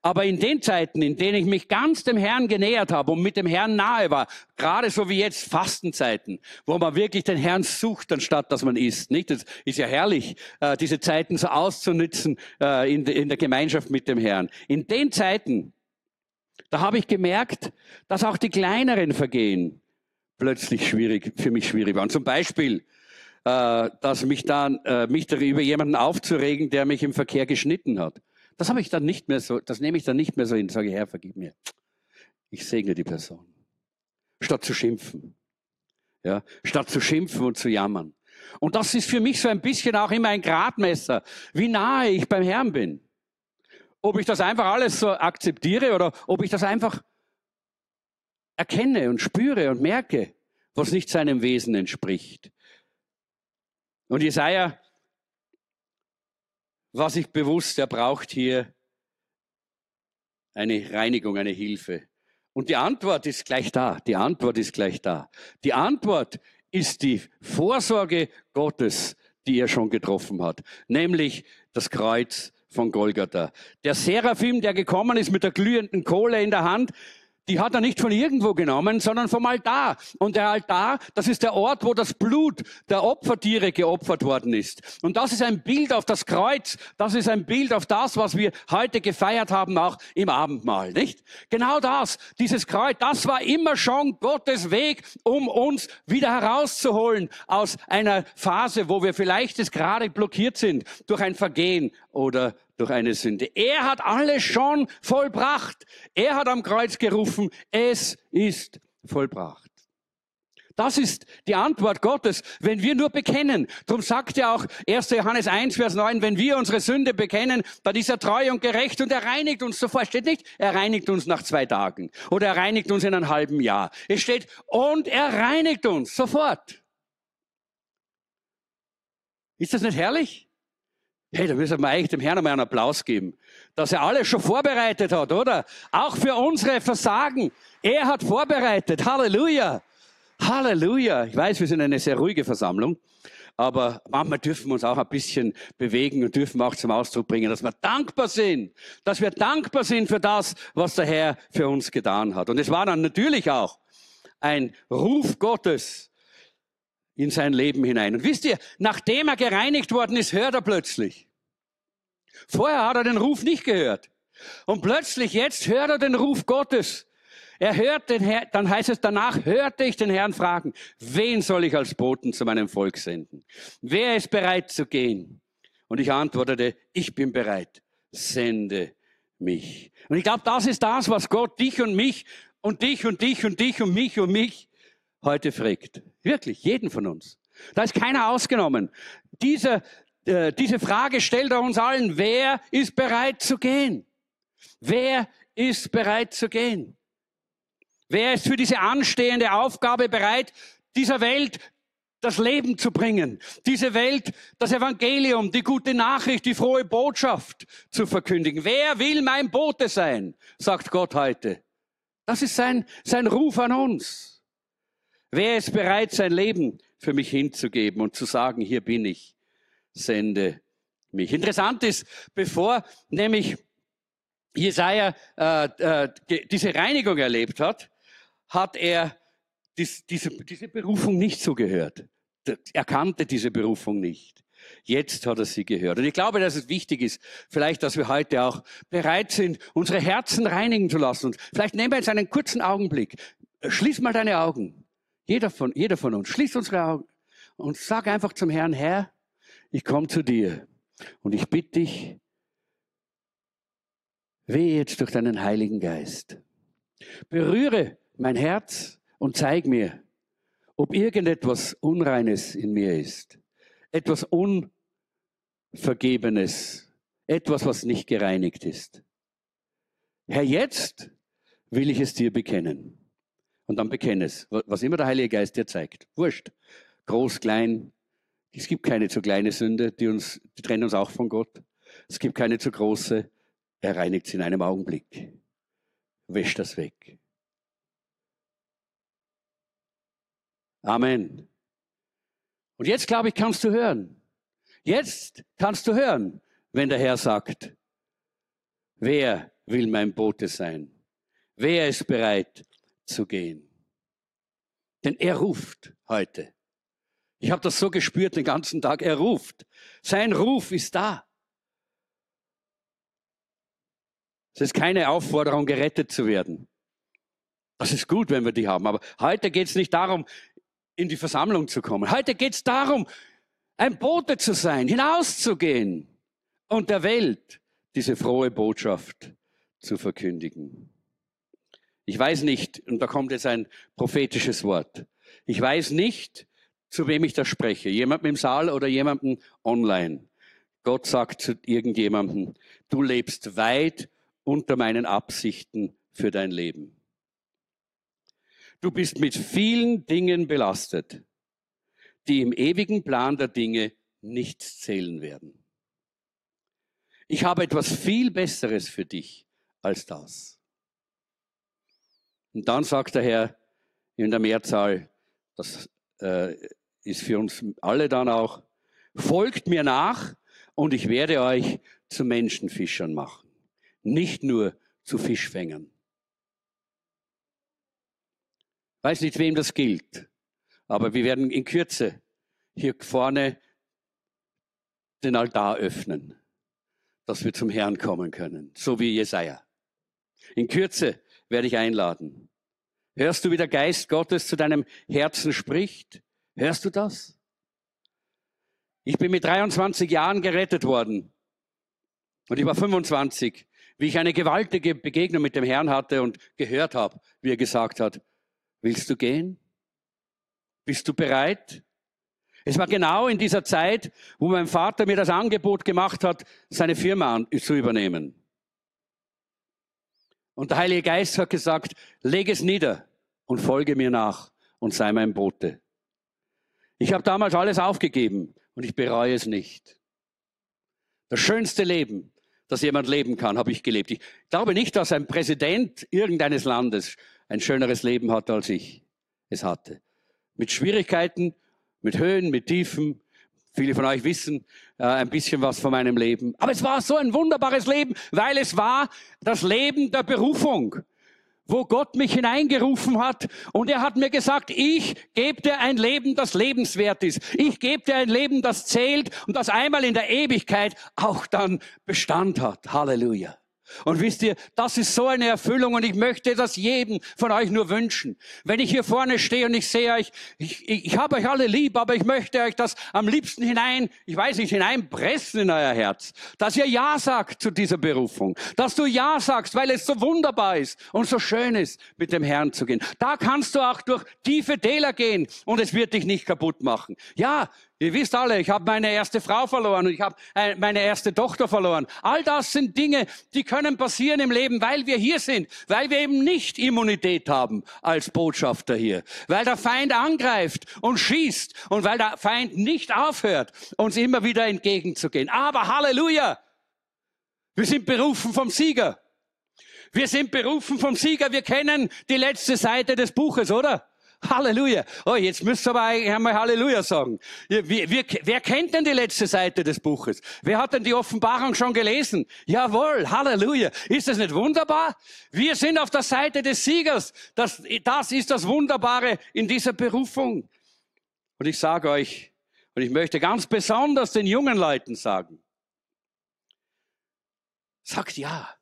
Aber in den Zeiten, in denen ich mich ganz dem Herrn genähert habe und mit dem Herrn nahe war, gerade so wie jetzt Fastenzeiten, wo man wirklich den Herrn sucht, anstatt dass man isst, nicht? Das ist ja herrlich, äh, diese Zeiten so auszunützen äh, in, der Gemeinschaft mit dem Herrn. In den Zeiten, da habe ich gemerkt, dass auch die kleineren Vergehen plötzlich schwierig, für mich schwierig waren. Zum Beispiel, äh, dass mich dann, mich darüber jemanden aufzuregen, der mich im Verkehr geschnitten hat. Das habe ich dann nicht mehr so, das nehme ich dann nicht mehr so hin, sage, Herr, vergib mir. Ich segne die Person. Statt zu schimpfen. Ja, statt zu schimpfen und zu jammern. Und das ist für mich so ein bisschen auch immer ein Gradmesser, wie nahe ich beim Herrn bin. Ob ich das einfach alles so akzeptiere oder ob ich das einfach erkenne und spüre und merke, was nicht seinem Wesen entspricht. Und Jesaja war sich bewusst, er braucht hier eine Reinigung, eine Hilfe. Und die Antwort ist gleich da. Die Antwort ist gleich da. Die Antwort ist die Vorsorge Gottes, die er schon getroffen hat, nämlich das Kreuz von Golgatha. Der Seraphim, der gekommen ist mit der glühenden Kohle in der Hand, die hat er nicht von irgendwo genommen, sondern vom Altar. Und der Altar, das ist der Ort, wo das Blut der Opfertiere geopfert worden ist. Und das ist ein Bild auf das Kreuz. Das ist ein Bild auf das, was wir heute gefeiert haben, auch im Abendmahl, nicht? Genau das, dieses Kreuz, das war immer schon Gottes Weg, um uns wieder herauszuholen aus einer Phase, wo wir vielleicht es gerade blockiert sind durch ein Vergehen oder durch eine Sünde. Er hat alles schon vollbracht. Er hat am Kreuz gerufen, es ist vollbracht. Das ist die Antwort Gottes, wenn wir nur bekennen. Darum sagt er auch 1. Johannes 1, Vers 9, wenn wir unsere Sünde bekennen, dann ist er treu und gerecht und er reinigt uns sofort. Steht nicht, er reinigt uns nach zwei Tagen oder er reinigt uns in einem halben Jahr. Es steht, und er reinigt uns sofort. Ist das nicht herrlich? Hey, da müssen wir eigentlich dem Herrn einmal einen Applaus geben, dass er alles schon vorbereitet hat, oder? Auch für unsere Versagen. Er hat vorbereitet. Halleluja. Halleluja. Ich weiß, wir sind eine sehr ruhige Versammlung, aber manchmal dürfen wir uns auch ein bisschen bewegen und dürfen auch zum Ausdruck bringen, dass wir dankbar sind, dass wir dankbar sind für das, was der Herr für uns getan hat. Und es war dann natürlich auch ein Ruf Gottes, in sein Leben hinein. Und wisst ihr, nachdem er gereinigt worden ist, hört er plötzlich. Vorher hat er den Ruf nicht gehört. Und plötzlich jetzt hört er den Ruf Gottes. Er hört den Herrn, dann heißt es danach, hörte ich den Herrn fragen, wen soll ich als Boten zu meinem Volk senden? Wer ist bereit zu gehen? Und ich antwortete, ich bin bereit, sende mich. Und ich glaube, das ist das, was Gott dich und mich und dich und dich und dich und mich und mich heute fragt. Wirklich, jeden von uns. Da ist keiner ausgenommen. Diese, äh, diese Frage stellt er uns allen. Wer ist bereit zu gehen? Wer ist bereit zu gehen? Wer ist für diese anstehende Aufgabe bereit, dieser Welt das Leben zu bringen, diese Welt, das Evangelium, die gute Nachricht, die frohe Botschaft zu verkündigen. Wer will mein Bote sein, sagt Gott heute. Das ist sein, sein Ruf an uns. Wer ist bereit, sein Leben für mich hinzugeben und zu sagen, hier bin ich, sende mich. Interessant ist, bevor nämlich Jesaja äh, äh, diese Reinigung erlebt hat, hat er dies, diese, diese Berufung nicht so gehört. Er kannte diese Berufung nicht. Jetzt hat er sie gehört. Und ich glaube, dass es wichtig ist, vielleicht, dass wir heute auch bereit sind, unsere Herzen reinigen zu lassen. Und vielleicht nehmen wir jetzt einen kurzen Augenblick. Schließ mal deine Augen. Jeder von, jeder von uns. Schließ unsere Augen und sag einfach zum Herrn, Herr, ich komme zu dir und ich bitte dich, wehe jetzt durch deinen Heiligen Geist. Berühre mein Herz und zeig mir, ob irgendetwas Unreines in mir ist, etwas Unvergebenes, etwas, was nicht gereinigt ist. Herr, jetzt will ich es dir bekennen. Und dann bekenne es, was immer der Heilige Geist dir zeigt. Wurscht. Groß, klein. Es gibt keine zu kleine Sünde, die uns, die trennen uns auch von Gott. Es gibt keine zu große. Er reinigt sie in einem Augenblick. Wäscht das weg. Amen. Und jetzt, glaube ich, kannst du hören. Jetzt kannst du hören, wenn der Herr sagt, wer will mein Bote sein? Wer ist bereit zu gehen? Denn er ruft heute. Ich habe das so gespürt den ganzen Tag. Er ruft. Sein Ruf ist da. Es ist keine Aufforderung, gerettet zu werden. Das ist gut, wenn wir die haben. Aber heute geht es nicht darum, in die Versammlung zu kommen. Heute geht es darum, ein Bote zu sein, hinauszugehen und der Welt diese frohe Botschaft zu verkündigen. Ich weiß nicht, und da kommt jetzt ein prophetisches Wort, ich weiß nicht, zu wem ich da spreche, jemandem im Saal oder jemandem online. Gott sagt zu irgendjemandem, du lebst weit unter meinen Absichten für dein Leben. Du bist mit vielen Dingen belastet, die im ewigen Plan der Dinge nichts zählen werden. Ich habe etwas viel Besseres für dich als das. Und dann sagt der Herr in der Mehrzahl, das äh, ist für uns alle dann auch, folgt mir nach und ich werde euch zu Menschenfischern machen, nicht nur zu Fischfängern. Weiß nicht, wem das gilt, aber wir werden in Kürze hier vorne den Altar öffnen, dass wir zum Herrn kommen können, so wie Jesaja. In Kürze werde ich einladen. Hörst du, wie der Geist Gottes zu deinem Herzen spricht? Hörst du das? Ich bin mit 23 Jahren gerettet worden. Und ich war 25, wie ich eine gewaltige Begegnung mit dem Herrn hatte und gehört habe, wie er gesagt hat, Willst du gehen? Bist du bereit? Es war genau in dieser Zeit, wo mein Vater mir das Angebot gemacht hat, seine Firma zu übernehmen. Und der Heilige Geist hat gesagt, leg es nieder und folge mir nach und sei mein Bote. Ich habe damals alles aufgegeben und ich bereue es nicht. Das schönste Leben, das jemand leben kann, habe ich gelebt. Ich glaube nicht, dass ein Präsident irgendeines Landes ein schöneres Leben hatte, als ich es hatte. Mit Schwierigkeiten, mit Höhen, mit Tiefen. Viele von euch wissen äh, ein bisschen was von meinem Leben. Aber es war so ein wunderbares Leben, weil es war das Leben der Berufung wo Gott mich hineingerufen hat und er hat mir gesagt, ich gebe dir ein Leben, das lebenswert ist. Ich gebe dir ein Leben, das zählt und das einmal in der Ewigkeit auch dann Bestand hat. Halleluja. Und wisst ihr, das ist so eine Erfüllung und ich möchte das jedem von euch nur wünschen. Wenn ich hier vorne stehe und ich sehe euch, ich, ich, ich habe euch alle lieb, aber ich möchte euch das am liebsten hinein, ich weiß nicht, hineinpressen in euer Herz, dass ihr Ja sagt zu dieser Berufung, dass du Ja sagst, weil es so wunderbar ist und so schön ist, mit dem Herrn zu gehen. Da kannst du auch durch tiefe Täler gehen und es wird dich nicht kaputt machen. Ja, Ihr wisst alle, ich habe meine erste Frau verloren und ich habe äh, meine erste Tochter verloren. All das sind Dinge, die können passieren im Leben, weil wir hier sind, weil wir eben nicht Immunität haben als Botschafter hier, weil der Feind angreift und schießt und weil der Feind nicht aufhört, uns immer wieder entgegenzugehen. Aber Halleluja! Wir sind berufen vom Sieger. Wir sind berufen vom Sieger. Wir kennen die letzte Seite des Buches, oder? Halleluja. Oh, jetzt müsst ihr aber eigentlich einmal Halleluja sagen. Wir, wir, wer kennt denn die letzte Seite des Buches? Wer hat denn die Offenbarung schon gelesen? Jawohl, Halleluja. Ist das nicht wunderbar? Wir sind auf der Seite des Siegers. Das, das ist das Wunderbare in dieser Berufung. Und ich sage euch, Und ich möchte ganz besonders den jungen Leuten sagen, sagt ja.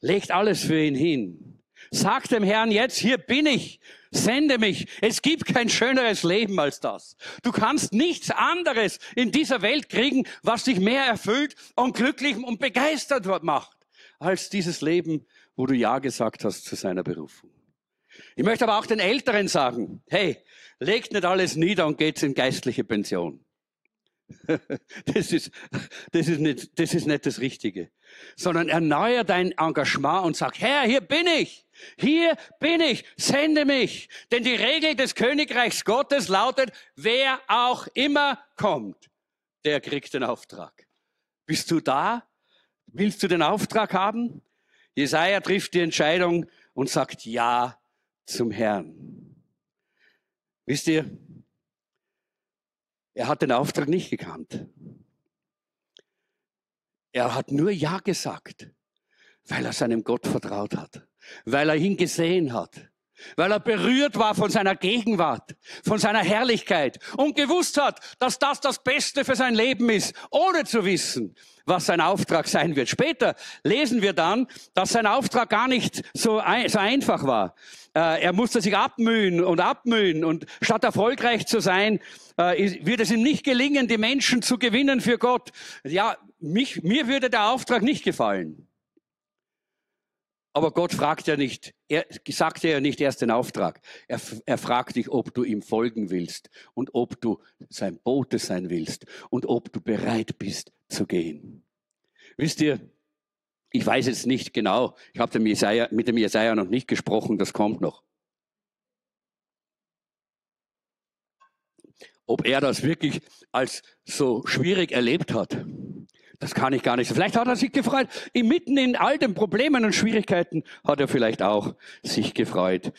Legt alles für ihn hin. Sagt dem Herrn jetzt, hier bin ich, sende mich. Es gibt kein schöneres Leben als das. Du kannst nichts anderes in dieser Welt kriegen, was dich mehr erfüllt und glücklich und begeistert macht, als dieses Leben, wo du Ja gesagt hast zu seiner Berufung. Ich möchte aber auch den Älteren sagen, hey, legt nicht alles nieder und geht in geistliche Pension. Das ist, das, ist nicht, das ist nicht das Richtige. Sondern erneuer dein Engagement und sag, Herr, hier bin ich. Hier bin ich. Sende mich. Denn die Regel des Königreichs Gottes lautet, wer auch immer kommt, der kriegt den Auftrag. Bist du da? Willst du den Auftrag haben? Jesaja trifft die Entscheidung und sagt Ja zum Herrn. Wisst ihr, er hat den Auftrag nicht gekannt. Er hat nur Ja gesagt, weil er seinem Gott vertraut hat, weil er ihn gesehen hat, weil er berührt war von seiner Gegenwart, von seiner Herrlichkeit und gewusst hat, dass das das Beste für sein Leben ist, ohne zu wissen, was sein Auftrag sein wird. Später lesen wir dann, dass sein Auftrag gar nicht so, ein, so einfach war. Äh, er musste sich abmühen und abmühen und statt erfolgreich zu sein, äh, wird es ihm nicht gelingen, die Menschen zu gewinnen für Gott. Ja, mich, mir würde der Auftrag nicht gefallen. Aber Gott fragt ja nicht, er sagt ja nicht erst den Auftrag. Er, er fragt dich, ob du ihm folgen willst und ob du sein Bote sein willst und ob du bereit bist zu gehen. Wisst ihr, ich weiß jetzt nicht genau, ich habe mit dem Jesaja noch nicht gesprochen, das kommt noch. Ob er das wirklich als so schwierig erlebt hat, das kann ich gar nicht. Vielleicht hat er sich gefreut. Inmitten in all den Problemen und Schwierigkeiten hat er vielleicht auch sich gefreut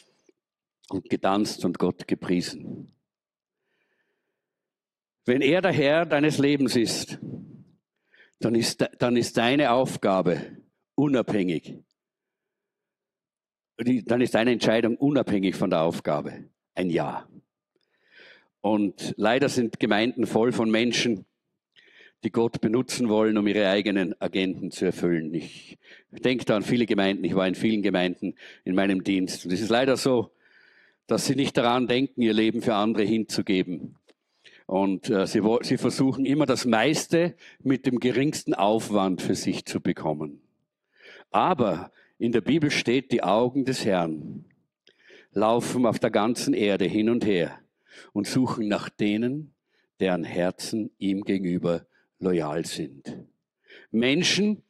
und getanzt und Gott gepriesen. Wenn er der Herr deines Lebens ist, dann ist, dann ist deine Aufgabe unabhängig. Dann ist deine Entscheidung unabhängig von der Aufgabe. Ein Ja. Und leider sind Gemeinden voll von Menschen, die Gott benutzen wollen, um ihre eigenen Agenten zu erfüllen. Ich denke da an viele Gemeinden. Ich war in vielen Gemeinden in meinem Dienst. Und es ist leider so, dass sie nicht daran denken, ihr Leben für andere hinzugeben. Und äh, sie, sie versuchen immer das meiste mit dem geringsten Aufwand für sich zu bekommen. Aber in der Bibel steht, die Augen des Herrn laufen auf der ganzen Erde hin und her und suchen nach denen, deren Herzen ihm gegenüber loyal sind. Menschen,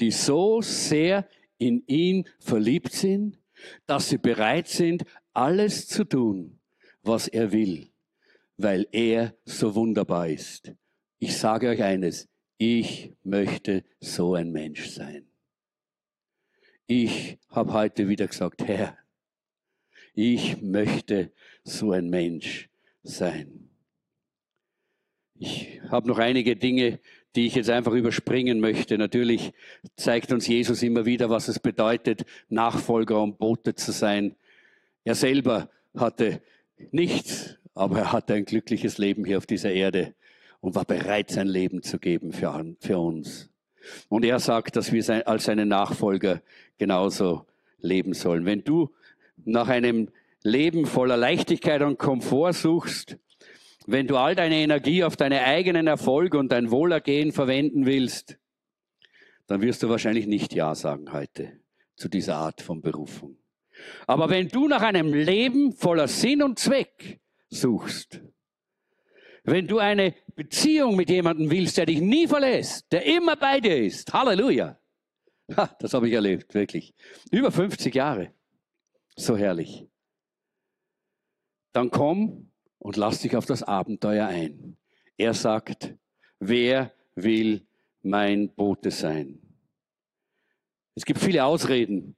die so sehr in ihn verliebt sind, dass sie bereit sind, alles zu tun, was er will, weil er so wunderbar ist. Ich sage euch eines, ich möchte so ein Mensch sein. Ich habe heute wieder gesagt, Herr, ich möchte so ein Mensch sein. Ich habe noch einige Dinge, die ich jetzt einfach überspringen möchte. Natürlich zeigt uns Jesus immer wieder, was es bedeutet, Nachfolger und Bote zu sein. Er selber hatte nichts, aber er hatte ein glückliches Leben hier auf dieser Erde und war bereit, sein Leben zu geben für, für uns. Und er sagt, dass wir als seine Nachfolger genauso leben sollen. Wenn du nach einem Leben voller Leichtigkeit und Komfort suchst, wenn du all deine Energie auf deine eigenen Erfolge und dein Wohlergehen verwenden willst, dann wirst du wahrscheinlich nicht Ja sagen heute zu dieser Art von Berufung. Aber wenn du nach einem Leben voller Sinn und Zweck suchst, wenn du eine Beziehung mit jemandem willst, der dich nie verlässt, der immer bei dir ist, Halleluja. Ha, das habe ich erlebt, wirklich. Über 50 Jahre. So herrlich. Dann komm und lass dich auf das Abenteuer ein. Er sagt, wer will mein Bote sein? Es gibt viele Ausreden,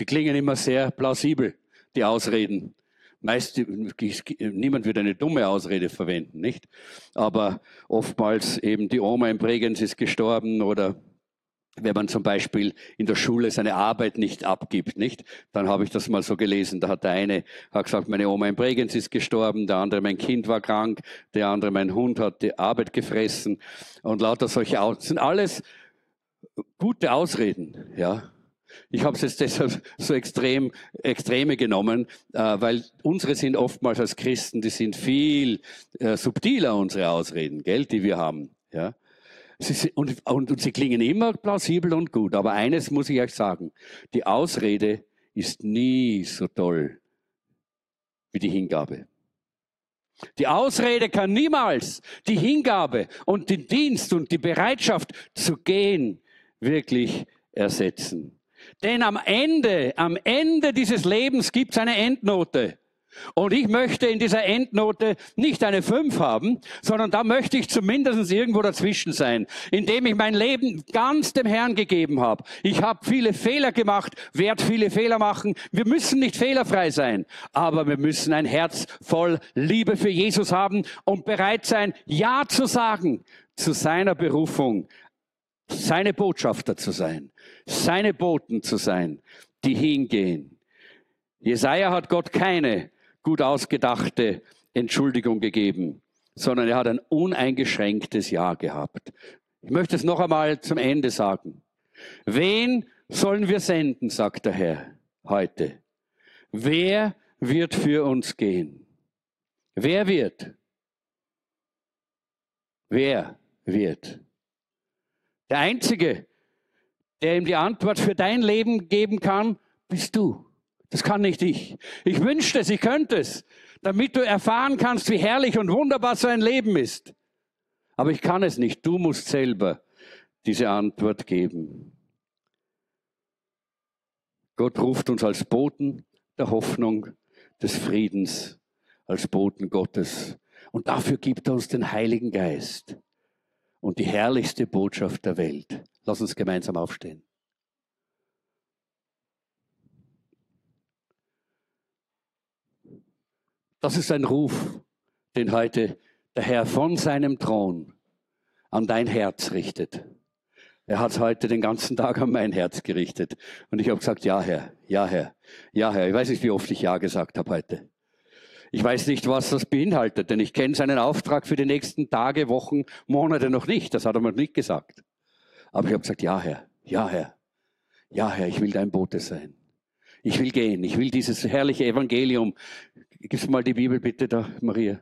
die klingen immer sehr plausibel, die Ausreden. Meist, niemand wird eine dumme Ausrede verwenden, nicht? Aber oftmals eben die Oma im Bregenz ist gestorben oder wenn man zum Beispiel in der Schule seine Arbeit nicht abgibt, nicht? Dann habe ich das mal so gelesen. Da hat der eine hat gesagt, meine Oma in Bregenz ist gestorben, der andere, mein Kind war krank, der andere, mein Hund hat die Arbeit gefressen und lauter solche Aus sind alles gute Ausreden, ja. Ich habe es jetzt deshalb so extrem, extreme genommen, äh, weil unsere sind oftmals als Christen, die sind viel äh, subtiler, unsere Ausreden, gell, die wir haben, ja. Sie, und, und, und sie klingen immer plausibel und gut. Aber eines muss ich euch sagen. Die Ausrede ist nie so toll wie die Hingabe. Die Ausrede kann niemals die Hingabe und den Dienst und die Bereitschaft zu gehen wirklich ersetzen. Denn am Ende, am Ende dieses Lebens gibt es eine Endnote. Und ich möchte in dieser Endnote nicht eine 5 haben, sondern da möchte ich zumindest irgendwo dazwischen sein, indem ich mein Leben ganz dem Herrn gegeben habe. Ich habe viele Fehler gemacht, werde viele Fehler machen. Wir müssen nicht fehlerfrei sein, aber wir müssen ein Herz voll Liebe für Jesus haben und bereit sein, Ja zu sagen zu seiner Berufung, seine Botschafter zu sein, seine Boten zu sein, die hingehen. Jesaja hat Gott keine gut ausgedachte Entschuldigung gegeben, sondern er hat ein uneingeschränktes Ja gehabt. Ich möchte es noch einmal zum Ende sagen. Wen sollen wir senden, sagt der Herr heute. Wer wird für uns gehen? Wer wird? Wer wird? Der Einzige, der ihm die Antwort für dein Leben geben kann, bist du. Das kann nicht ich. Ich wünschte es, ich könnte es, damit du erfahren kannst, wie herrlich und wunderbar so ein Leben ist. Aber ich kann es nicht. Du musst selber diese Antwort geben. Gott ruft uns als Boten der Hoffnung, des Friedens, als Boten Gottes. Und dafür gibt er uns den Heiligen Geist und die herrlichste Botschaft der Welt. Lass uns gemeinsam aufstehen. Das ist ein Ruf, den heute der Herr von seinem Thron an dein Herz richtet. Er hat heute den ganzen Tag an mein Herz gerichtet. Und ich habe gesagt, ja Herr, ja Herr, ja Herr. Ich weiß nicht, wie oft ich ja gesagt habe heute. Ich weiß nicht, was das beinhaltet, denn ich kenne seinen Auftrag für die nächsten Tage, Wochen, Monate noch nicht. Das hat er mir nicht gesagt. Aber ich habe gesagt, ja Herr, ja Herr, ja Herr, ich will dein Bote sein. Ich will gehen. Ich will dieses herrliche Evangelium Gib mal die Bibel bitte da, Maria.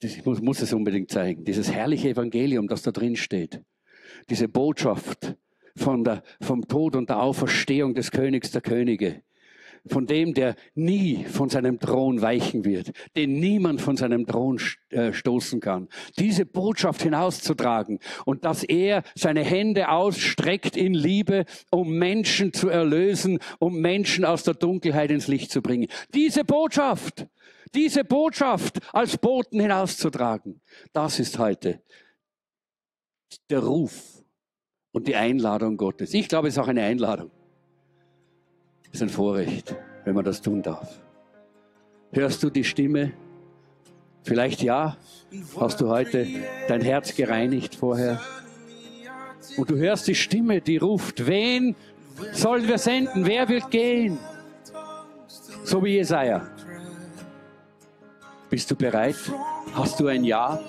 Ich muss, muss es unbedingt zeigen. Dieses herrliche Evangelium, das da drin steht. Diese Botschaft von der, vom Tod und der Auferstehung des Königs der Könige von dem, der nie von seinem Thron weichen wird, den niemand von seinem Thron äh, stoßen kann. Diese Botschaft hinauszutragen und dass er seine Hände ausstreckt in Liebe, um Menschen zu erlösen, um Menschen aus der Dunkelheit ins Licht zu bringen. Diese Botschaft, diese Botschaft als Boten hinauszutragen, das ist heute der Ruf und die Einladung Gottes. Ich glaube, es ist auch eine Einladung ist ein Vorrecht, wenn man das tun darf. Hörst du die Stimme? Vielleicht ja. Hast du heute dein Herz gereinigt vorher? Und du hörst die Stimme, die ruft, wen sollen wir senden? Wer wird gehen? So wie Jesaja. Bist du bereit? Hast du ein Ja?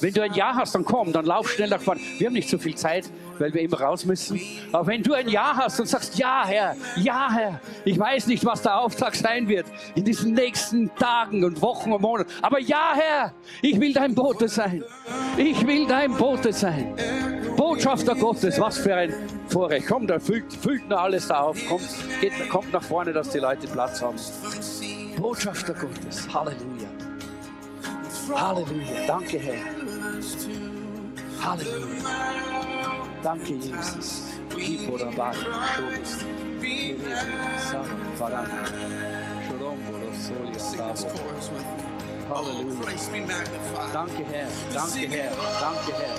Wenn du ein Ja hast, dann komm, dann lauf schnell nach vorne. Wir haben nicht so viel Zeit, weil wir immer raus müssen. Aber wenn du ein Ja hast und sagst, ja Herr, ja Herr, ich weiß nicht, was der Auftrag sein wird in diesen nächsten Tagen und Wochen und Monaten. Aber ja Herr, ich will dein Bote sein. Ich will dein Bote sein. Botschafter Gottes, was für ein Vorrecht. Komm, da füllt, füllt nur alles da auf. Kommt, geht, kommt nach vorne, dass die Leute Platz haben. Botschafter Gottes. Halleluja. Halleluja. Danke, Herr. Halleluja. Danke, Jesus. Iporabai, Shobus. Halleluja. Danke, Herr. Danke, Herr. Danke, Herr.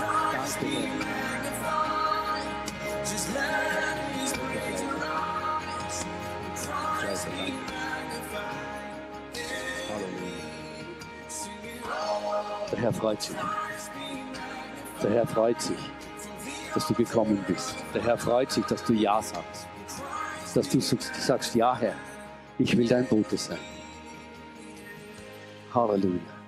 Danke, Herr. Halleluja. Der Herr freut sich. Der Herr freut sich. Dass du gekommen bist. Der Herr freut sich, dass du Ja sagst. Dass du sagst, ja Herr, ich will dein Bote sein. Halleluja.